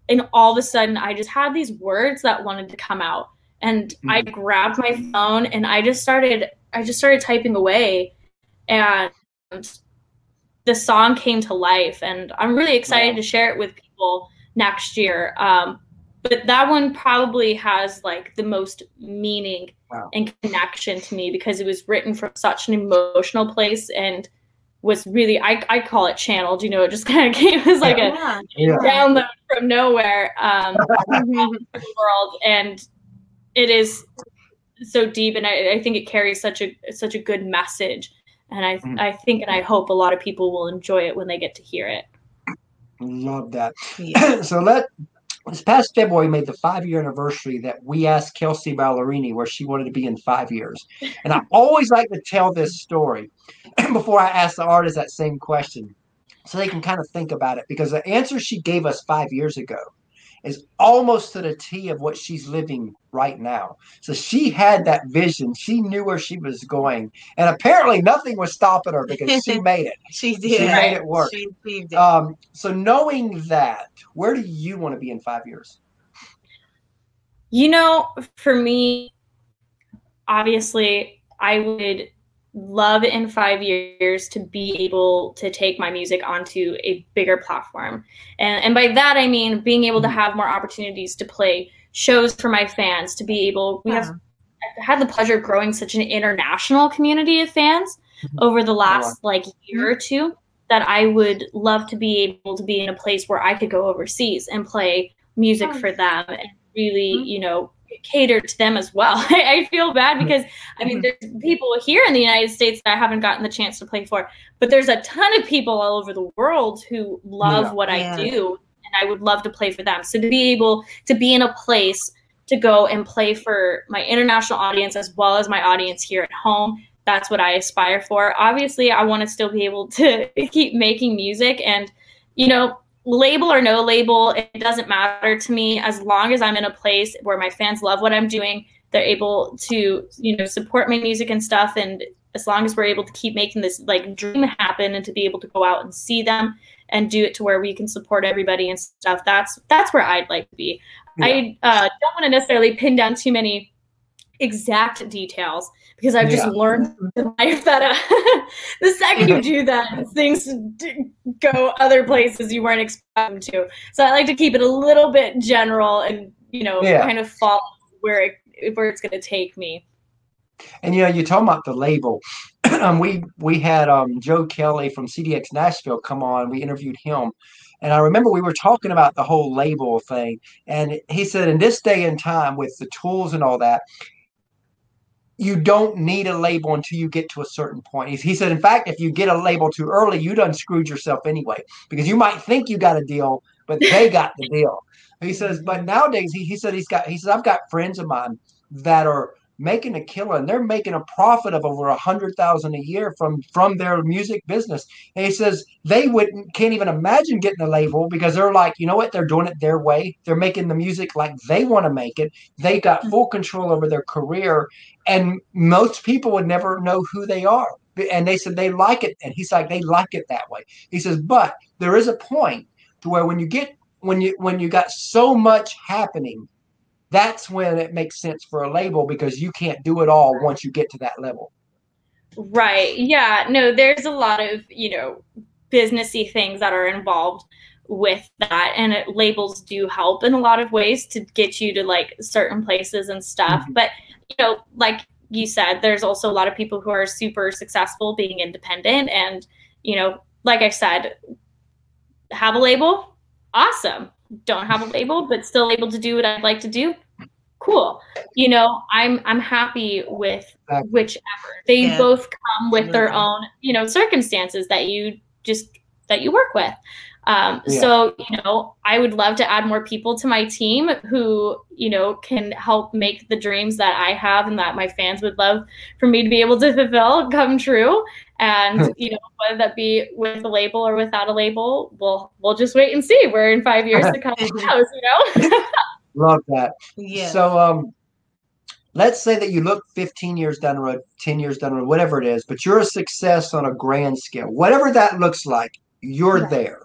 and all of a sudden I just had these words that wanted to come out and I grabbed my phone and I just started I just started typing away and the song came to life and I'm really excited Wow. to share it with people next year. Um, but that one probably has like the most meaning Wow. and connection to me because it was written from such an emotional place and was really I, I call it channeled, you know, it just kind of came as like a yeah. Yeah. download from nowhere. Um, Mhm. the world and it is so deep and I, I think it carries such a such a good message and I Mm. I think and I hope a lot of people will enjoy it when they get to hear it. Love that. Yeah. so let this past February made the five year anniversary that we asked Kelsea Ballerini where she wanted to be in five years. And I always like to tell this story before I ask the artist that same question so they can kind of think about it because the answer she gave us five years ago is almost to the T of what she's living right now. So she had that vision. She knew where she was going. And apparently nothing was stopping her because she made it. She did. She made it work. She achieved it. Um, so knowing that, where do you want to be in five years? You know, for me, obviously, I would love in five years to be able to take my music onto a bigger platform. And, and by that, I mean being able to have more opportunities to play shows for my fans, to be able, we have I've had the pleasure of growing such an international community of fans Mhm. over the last like year or two that I would love to be able to be in a place where I could go overseas and play music Oh. for them and really, Mhm. you know, cater to them as well. I, feel bad mm-hmm. because I mean, mm-hmm. there's people here in the United States that I haven't gotten the chance to play for, but there's a ton of people all over the world who love Yeah. what Yeah. I do, and I would love to play for them. So to be able to be in a place to go and play for my international audience as well as my audience here at home. That's what I aspire for. Obviously, I want to still be able to keep making music and, you know, label or no label, it doesn't matter to me as long as I'm in a place where my fans love what I'm doing. They're able to, you know, support my music and stuff. And as long as we're able to keep making this like dream happen and to be able to go out and see them and do it to where we can support everybody and stuff, that's that's where I'd like to be. I uh, don't want to necessarily pin down too many exact details because I've just Yeah. learned life that uh, the second you do that, things d- go other places you weren't expecting to. So I like to keep it a little bit general and you know Yeah. kind of follow where it, where it's going to take me. And you know, you're talking about the label. um, we we had um, Joe Kelly from CDX Nashville come on. We interviewed him, and I remember we were talking about the whole label thing. And he said, in this day and time, with the tools and all that, you don't need a label until you get to a certain point. He, said, in fact, if you get a label too early, you done screwed yourself anyway, because you might think you got a deal, but they got the deal. He says, but nowadays, he, he said he's got. He says I've got friends of mine that are making a killer and they're making a profit of over a hundred thousand a year from from their music business. And he says they wouldn't can't even imagine getting a label because they're like you know what? They're doing it their way. They're making the music like they want to make it. They got mm-hmm. full control over their career and most people would never know who they are. And they said they like it and he's like they like it that way. He says but there is a point to where when you get when you when you got so much happening that's when it makes sense for a label because you can't do it all once you get to that level. Right. Yeah. No, there's a lot of, you know, businessy things that are involved with that. And it, labels do help in a lot of ways to get you to like certain places and stuff. Mhm. But, you know, like you said, there's also a lot of people who are super successful being independent. And, you know, like I said, have a label. Awesome. Don't have a label, but still able to do what I'd like to do. Cool. You know, I'm I'm happy with Exactly. whichever. They Yeah. both come with their Absolutely. own, you know, circumstances that you just that you work with. Um, Yeah. So, you know, I would love to add more people to my team who, you know, can help make the dreams that I have and that my fans would love for me to be able to fulfill come true. And, you know, whether that be with a label or without a label, we'll we'll just wait and see we're in five years to come who knows, you know? Love that. Yeah. So um let's say that you look 15 years down the road, 10 years down the road, whatever it is, but you're a success on a grand scale. Whatever that looks like, you're Right. there.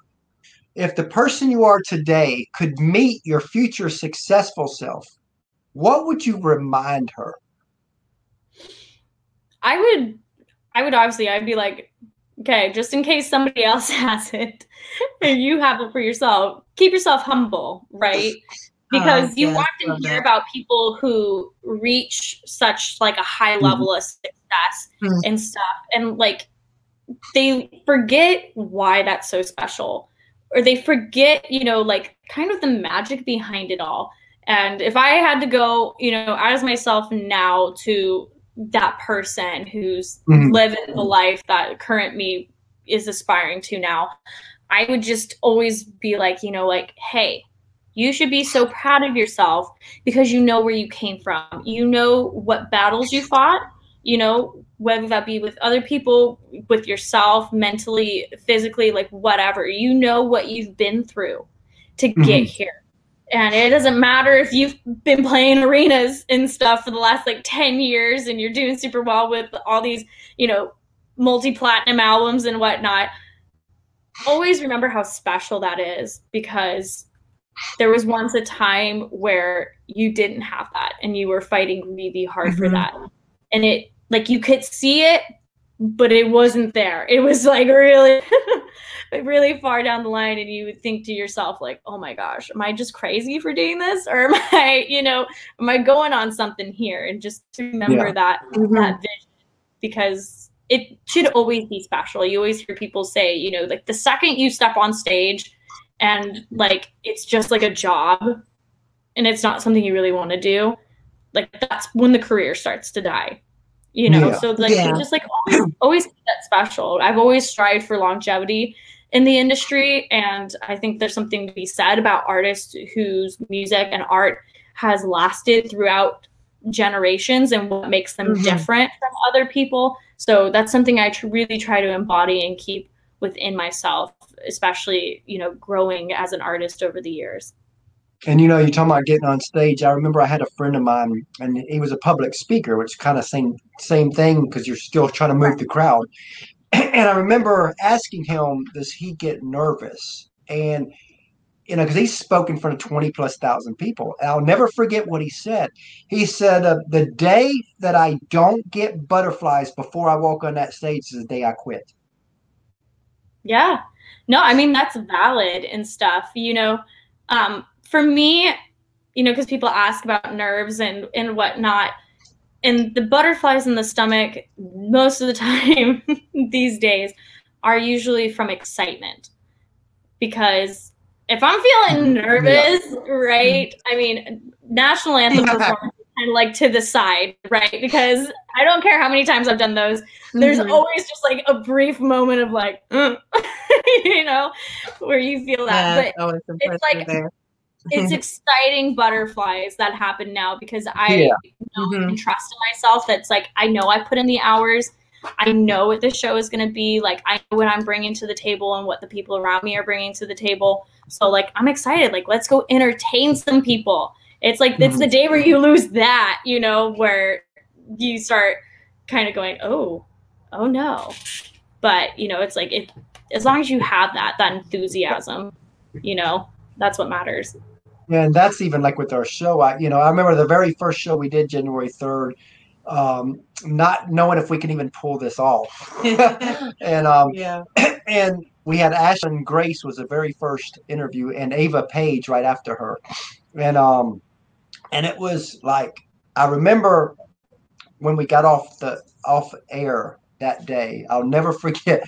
If the person you are today could meet your future successful self, what would you remind her? I would I would obviously I'd be like, okay, just in case somebody else has it and you have it for yourself, keep yourself humble, right? Because Oh, you often hear that. about people who reach such like a high level of success Mhm. and stuff and like they forget why that's so special or they forget, you know, like kind of the magic behind it all. And if I had to go, you know, as myself now to that person who's Mhm. living the life that current me is aspiring to now, I would just always be like, you know, like, hey, you should be so proud of yourself because you know where you came from. You know what battles you fought, you know, whether that be with other people, with yourself, mentally, physically, like whatever. You know what you've been through to get Mhm. here. And it doesn't matter if you've been playing arenas and stuff for the last like 10 years and you're doing super well with all these, you know, multi platinum albums and whatnot. Always remember how special that is because there was once a time where you didn't have that and you were fighting really hard for Mhm. that. And it, like, you could see it, but it wasn't there. It was like really, really far down the line. And you would think to yourself, like, oh my gosh, am I just crazy for doing this? Or am I, you know, am I going on something here? And just to remember Yeah. that, Mhm. that vision because it should always be special. You always hear people say, you know, like the second you step on stage and like it's just like a job and it's not something you really want to do, like that's when the career starts to die you know Yeah. so like Yeah. just like always always that special i've always strived for longevity in the industry and i think there's something to be said about artists whose music and art has lasted throughout generations and what makes them Mhm. different from other people so that's something i tr- really try to embody and keep within myself especially you know growing as an artist over the years And you know, you're talking about getting on stage. I remember I had a friend of mine, and he was a public speaker, which kind of same same thing because you're still trying to move the crowd. And I remember asking him, "Does he get nervous?" And you know, because he spoke in front of twenty plus thousand people. And I'll never forget what he said. He said, uh, "The day that I don't get butterflies before I walk on that stage is the day I quit." Yeah. No, I mean that's valid and stuff. You know, um, for me, you know, because people ask about nerves and and whatnot, and the butterflies in the stomach most of the time these days are usually from excitement, because if I'm feeling nervous, right? I mean, national anthem Yeah. performance kind of like to the side, right? Because I don't care how many times I've done those there's Mhm. always just like a brief moment of like "Mm," you know where you feel that Yeah, but it's like- there. it's exciting butterflies that happen now because i Yeah. know Mhm. and trust in myself that's like i know i put in the hours i know what the show is going to be like i know what i'm bringing to the table and what the people around me are bringing to the table so like i'm excited like let's go entertain some people it's like it's the day where you lose that you know where you start kind of going oh oh no but you know it's like it as long as you have that that enthusiasm you know that's what matters Yeah, and that's even like with our show. I, you know, I remember the very first show we did January third, um, not knowing if we can even pull this off, and um, yeah. and we had Ashlyn Grace was the very first interview, and Ava Page right after her, and um, and it was like I remember when we got off the off air that day. I'll never forget.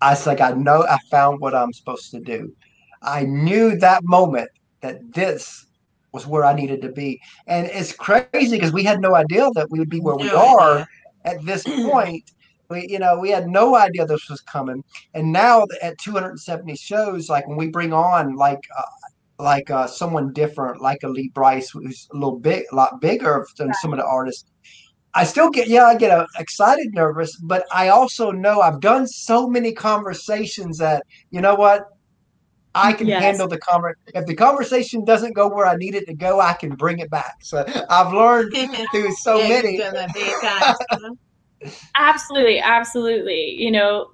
I was like, I know I found what I'm supposed to do. I knew that moment that this was where I needed to be, and it's crazy because we had no idea that we would be where we are at this point. We, you know, we had no idea this was coming, and now at 270 shows, like when we bring on like uh, like uh, someone different, like a Lee Brice, who's a little big, a lot bigger than some of the artists. I still get, yeah, I get uh, excited, nervous, but I also know I've done so many conversations that you know what, I can Yes. handle the conver. If the conversation doesn't go where I need it to go, I can bring it back. So I've learned through so Yeah, many. You've done that many times. huh? absolutely absolutely you know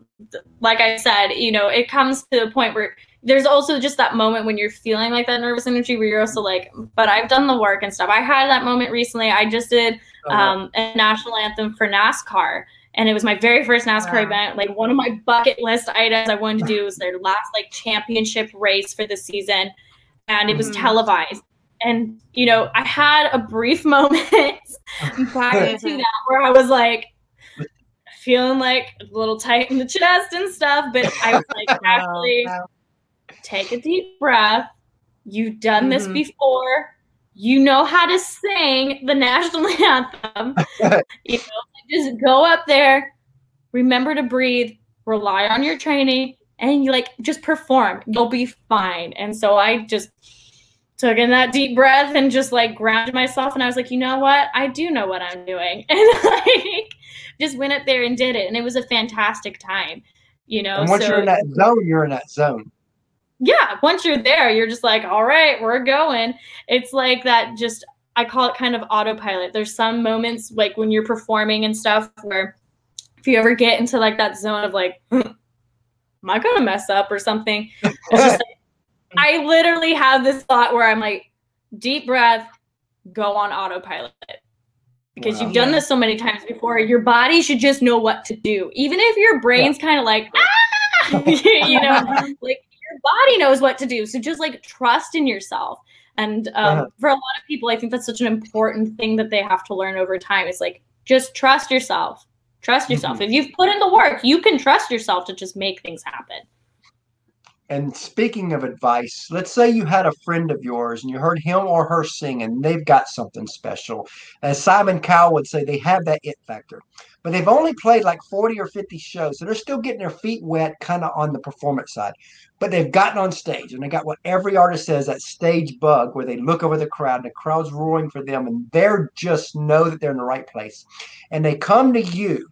like i said you know it comes to the point where there's also just that moment when you're feeling like that nervous energy where you're also like but i've done the work and stuff i had that moment recently i just did Uh, um, a national anthem for NASCAR. And it was my very first NASCAR Wow. event. Like one of my bucket list items I wanted to do was their last like championship race for the season. And it was Mhm. televised. And, you know, I had a brief moment prior to that where I was like feeling like a little tight in the chest and stuff. But I was like, actually, Wow, wow. Take a deep breath. You've done this Mhm. before. You know how to sing the national anthem. you know, just go up there, remember to breathe, rely on your training, and you like just perform. You'll be fine. And so I just took in that deep breath and just like grounded myself and I was like, you know what? I do know what I'm doing. And like just went up there and did it. And it was a fantastic time. You know, and once so you're in that zone, you're in that zone. Yeah, once you're there, you're just like, all right, we're going. It's like that just I call it kind of autopilot. There's some moments like when you're performing and stuff where if you ever get into like that zone of like, am I gonna mess up or something? It's just like, I literally have this thought where I'm like, deep breath, go on autopilot. Because Wow. you've done this so many times before, your body should just know what to do. Even if your brain's kind of like, ah! you know, like your body knows what to do. So just like trust in yourself. And um, Uh-huh. for a lot of people, I think that's such an important thing that they have to learn over time. It's like just trust yourself. Trust yourself. If you've put in the work, you can trust yourself to just make things happen. And speaking of advice, let's say you had a friend of yours and you heard him or her sing and they've got something special. As Simon Cowell would say, they have that it factor. But they've only played like 40 or 50 shows. So they're still getting their feet wet kind of on the performance side. But they've gotten on stage and they got what every artist says that stage bug where they look over the crowd and the crowd's roaring for them and they're just know that they're in the right place. And they come to you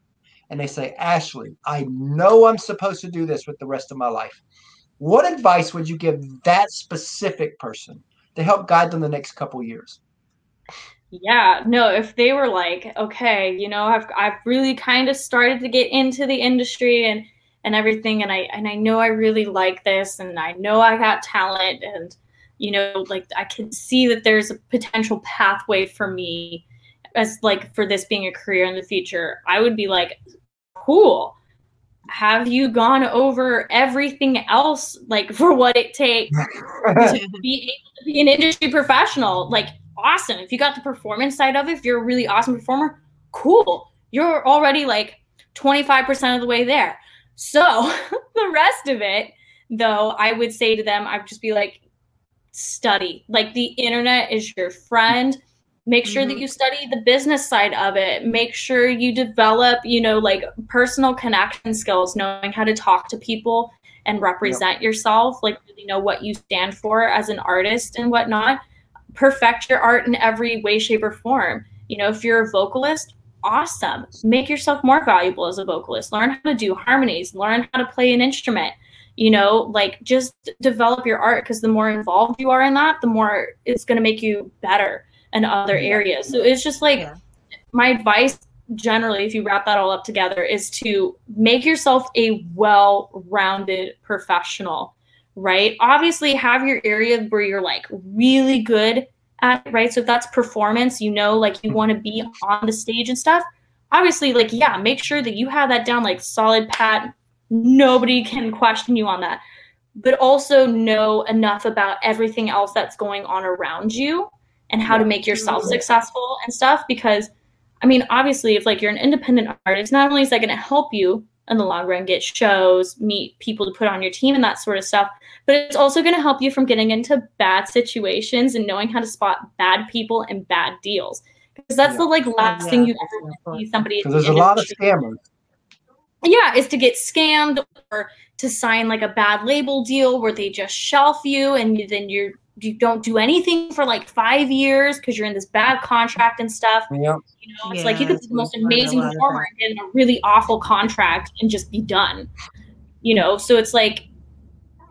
and they say, Ashley, I know I'm supposed to do this with the rest of my life what advice would you give that specific person to help guide them the next couple years? Yeah, no, if they were like, okay, you know, I've I've really kind of started to get into the industry and and everything and I and I know I really like this and I know I got talent and you know, like I can see that there's a potential pathway for me as like for this being a career in the future. I would be like, cool have you gone over everything else like for what it takes to be able to be an industry professional like awesome. If you got the performance side of it if you're a really awesome performer cool. You're already like 25% of the way there. So the rest of it though i would say to them i'd just be like study. Like the internet is your friend. Make sure mm-hmm. that you study the business side of it. Make sure you develop you know like personal connection skills knowing how to talk to people and represent yep. yourself like really know what you stand for as an artist and whatnot perfect your art in every way shape or form. You know if you're a vocalist awesome. Make yourself more valuable as a vocalist. Learn how to do harmonies. Learn how to play an instrument. You know like just develop your art because the more involved you are in that the more it's going to make you better in other areas. So it's just like yeah. my advice generally, if you wrap that all up together, is to make yourself a well rounded professional, right? Obviously, have your area where you're like really good at right? So if that's performance, you know, like you want to be on the stage and stuff. Obviously, like, yeah, make sure that you have that down like solid pat. Nobody can question you on that. But also know enough about everything else that's going on around you and how to make yourself successful and stuff because i mean obviously if like you're an independent artist not only is that going to help you in the long run get shows meet people to put on your team and that sort of stuff. But it's also going to help you from getting into bad situations and knowing how to spot bad people and bad deals. Because that's yeah. the like last yeah, thing you ever want to see somebody there's a lot of scammers. Yeah is to get scammed or to sign like a bad label deal where they just shelf you and then you're you don't do anything for like five years because you're in this bad contract and stuff. Yep. You know, it's yeah, like you could be the most amazing performer and get in a really awful contract and just be done. You know, so it's like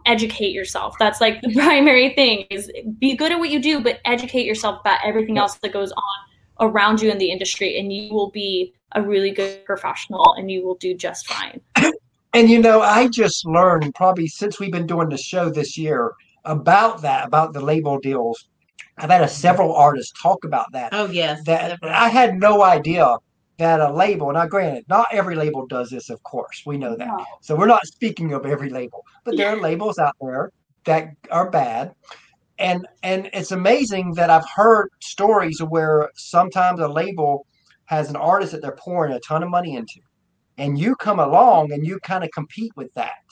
educate yourself. That's like the primary thing is be good at what you do, but educate yourself about everything else that goes on around you in the industry and you will be a really good professional and you will do just fine. And you know, I just learned probably since we've been doing the show this year about that, about the label deals. I've had a, several artists talk about that. Oh yes, that I had no idea that a label. Now, granted, not every label does this, of course, we know that. No. So we're not speaking of every label, but there are labels out there that are bad. And and it's amazing that I've heard stories where sometimes a label has an artist that they're pouring a ton of money into, and you come along and you kind of compete with that,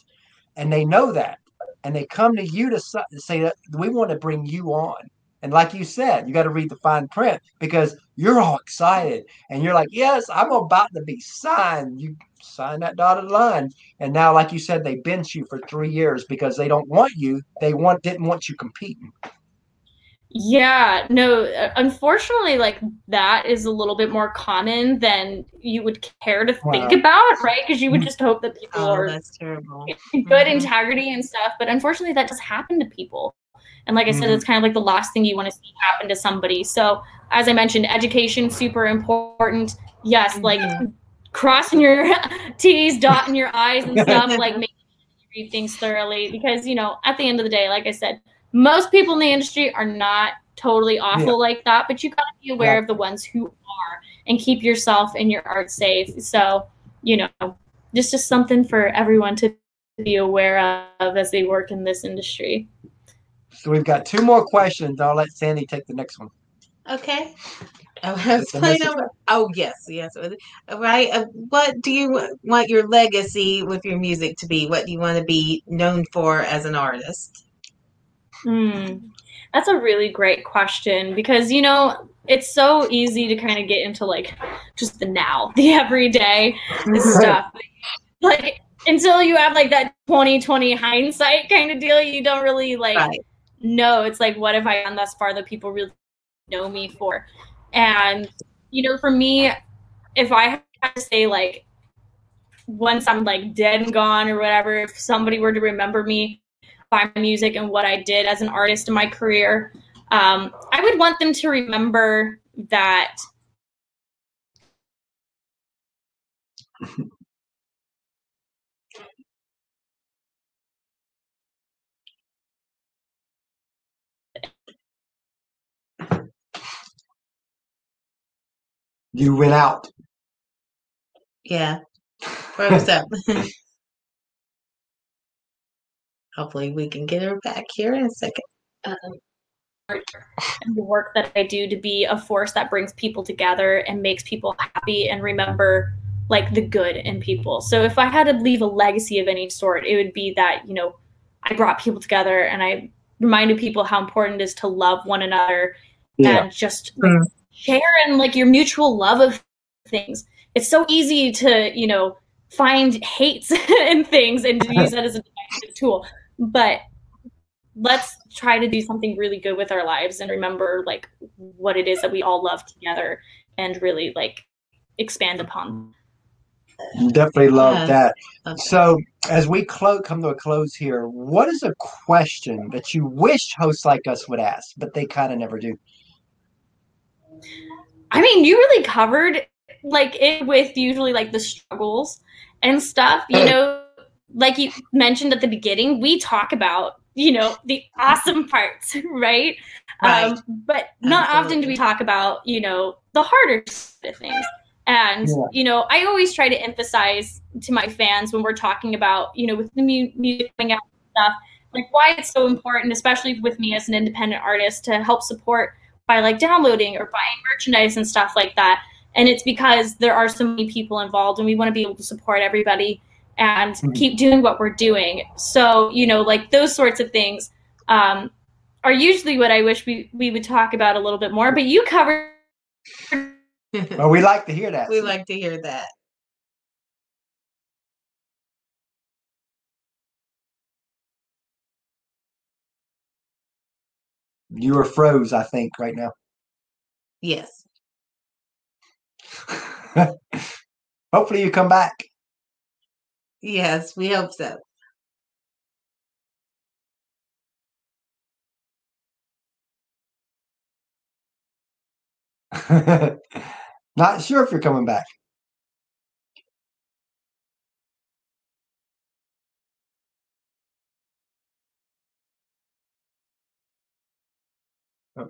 and they know that, and they come to you to say that we want to bring you on. And like you said, you got to read the fine print because you're all excited and you're like, yes, I'm about to be signed. You sign that dotted line. And now, like you said, they bench you for three years because they don't want you. They want didn't want you competing. Yeah, no, uh, unfortunately, like that is a little bit more common than you would care to think about, right? Because you would just hope that people oh, are that's terrible. good mm-hmm. integrity and stuff. But unfortunately, that does happen to people. And like I said, mm-hmm. it's kind of like the last thing you want to see happen to somebody. So, as I mentioned, education super important. Yes, mm-hmm. like crossing your T's, dotting your I's and stuff, like making sure you read things thoroughly. Because, you know, at the end of the day, like I said, most people in the industry are not totally awful yeah. like that, but you got to be aware yeah. of the ones who are and keep yourself and your art safe. So, you know, just just something for everyone to be aware of as they work in this industry. So we've got two more questions. I'll let Sandy take the next one. Okay. Oh, I was It's a playing message. over- oh yes, yes. Right. Uh, what do you want your legacy with your music to be? What do you want to be known for as an artist? Hmm. That's a really great question because you know it's so easy to kind of get into like just the now, the everyday stuff. Like until you have like that 2020 hindsight kind of deal, you don't really like Right. know. It's like what have I done thus far that people really know me for? And you know, for me, if I had to say like once I'm like dead and gone or whatever, if somebody were to remember me by my music and what I did as an artist in my career, um, I would want them to remember that You went out. Yeah. Froze up. Hopefully we can get her back here in a second. um, and the work that I do to be a force that brings people together and makes people happy and remember like the good in people. So if I had to leave a legacy of any sort, it would be that, you know, I brought people together and I reminded people how important it is to love one another and just like, Mm. share and like your mutual love of things. It's so easy to, you know, find hates and things and to use that as a divisive tool. But let's try to do something really good with our lives and remember like what it is that we all love together and really like expand upon. Definitely love Yes. that. Okay. So, as we clo- come to a close here, what is a question that you wish hosts like us would ask, but they kind of never do? I mean, you really covered like it with usually like the struggles and stuff, you know, like you mentioned at the beginning, we talk about, you know, the awesome parts, right? Right. Um, but not often do we talk about, you know, the harder side of things. And, Yeah. you know, I always try to emphasize to my fans when we're talking about, you know, with the mu- music coming out and stuff, like why it's so important, especially with me as an independent artist, to help support by like downloading or buying merchandise and stuff like that. And it's because there are so many people involved and we want to be able to support everybody and Mhm. keep doing what we're doing. So, you know, like those sorts of things um, are usually what I wish we, we would talk about a little bit more. But you covered Well, we like to hear that. we like to hear that. You are froze, I think, right now. Yes. Hopefully, you come back. Yes, we hope so. Not sure if you're coming back. Oh.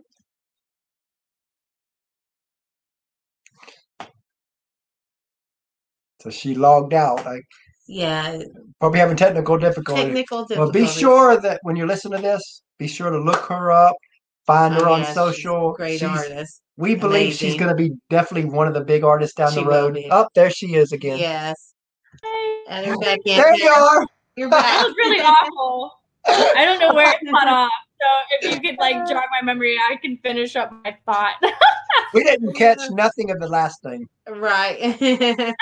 So she logged out. I Yeah. probably having technical difficulties. Technical Well, difficulties. be sure that when you listen to this, be sure to look her up, find oh, her Oh, on yeah, she's a social. Great She's- artist. We believe she's going to be definitely one of the big artists down She the road. be. Up there she is again. Yes. Hey. And her back in. There you are. You're back. That back. was really awful. I don't know where it cut off. So if you could like jog my memory, I can finish up my thought. We didn't catch nothing of the last thing. Right.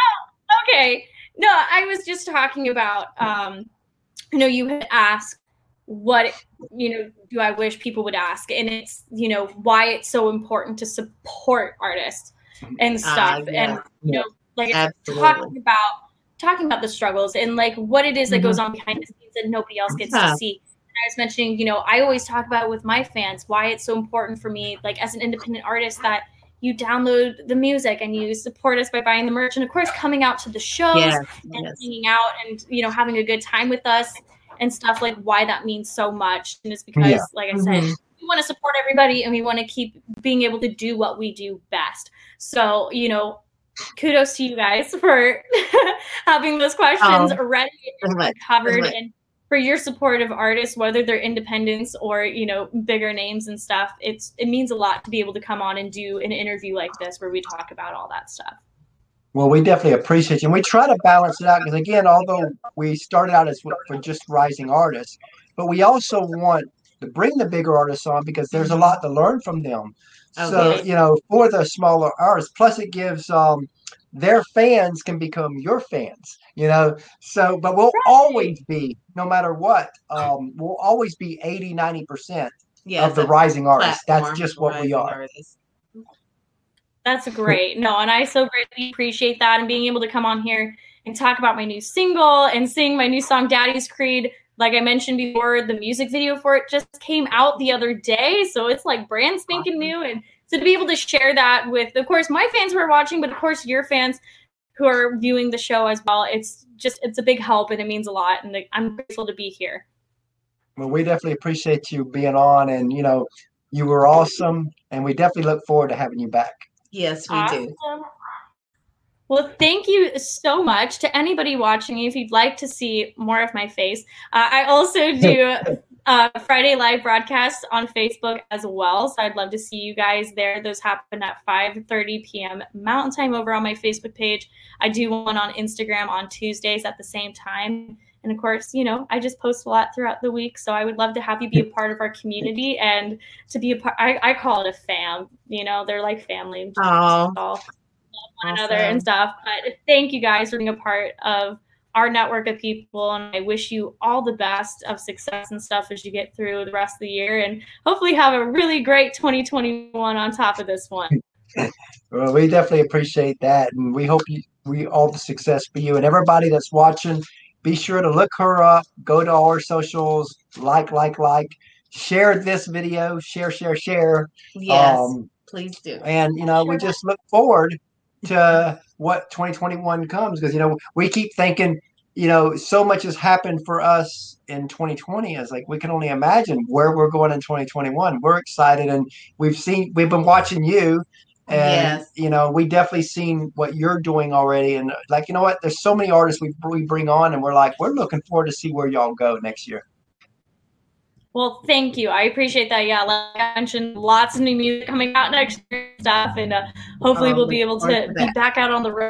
Oh, okay. No, I was just talking about um you know, you had asked what you know, do I wish people would ask? And it's, you know, why it's so important to support artists and Ah, stuff. yeah. And you know, like Absolutely. talking about talking about the struggles and like what it is that goes on behind the scenes that nobody else gets Yeah. to see. And I was mentioning, you know, I always talk about it with my fans why it's so important for me, like as an independent artist, that you download the music and you support us by buying the merch and of course coming out to the shows Yes. and Yes. hanging out and you know having a good time with us and stuff like why that means so much and it's because Yeah. like i said Mhm. we want to support everybody and we want to keep being able to do what we do best so you know kudos to you guys for having those questions Oh, ready and covered and for for your support of artists, whether they're independents or you know bigger names and stuff. It's it means a lot to be able to come on and do an interview like this where we talk about all that stuff. Well, we definitely appreciate you. And we try to balance it out because, again, although we started out as for just rising artists, but we also want to bring the bigger artists on because there's a lot to learn from them. So, you know, for the smaller artists, plus it gives um, their fans can become your fans, you know. So, but we'll always be, no matter what, um, we'll always be 80, 90% Yeah, of the rising artists. That's just what we are. artists. That's great. No, and I so greatly appreciate that and being able to come on here and talk about my new single and sing my new song Daddy's Creed. Like I mentioned before, the music video for it just came out the other day, so it's like brand spanking new and so to be able to share that with of course my fans who are watching, but of course your fans who are viewing the show as well. It's just it's a big help and it means a lot and I'm grateful to be here. Well, we definitely appreciate you being on, and you know, you were awesome, and we definitely look forward to having you back. Yes, we do. Well, thank you so much to anybody watching. If you'd like to see more of my face, uh, I also do uh, Friday live broadcast on Facebook as well. So I'd love to see you guys there. Those happen at 5:30 p.m. Mountain Time over on my Facebook page. I do one on Instagram on Tuesdays at the same time. And of course, you know, I just post a lot throughout the week. So I would love to have you be a part of our community and to be a part. I, I call it a fam. You know, they're like family. Oh, love one another and stuff. But thank you guys for being a part of our network of people. And I wish you all the best of success and stuff as you get through the rest of the year and hopefully have a really great 2021 on top of this one. Well, we definitely appreciate that, and we hope you we all the success for you and everybody that's watching. Be sure to look her up. Go to all her socials. Like, like, like. Share this video. Share, share, share. yes, Um, please do. and you know, we just look forward to what 2021 comes because you know we keep thinking, you know, so much has happened for us in 2020. It's like we can only imagine where we're going in 2021. We're excited, and we've seen we've been watching you. And Yes. you know, we definitely seen what you're doing already, and like you know what, there's so many artists we we bring on, and we're like, we're looking forward to see where y'all go next year. Well, thank you. I appreciate that. Yeah, like I mentioned, lots of new music coming out next year and stuff, and uh, hopefully Oh, we'll be able to be back out on the road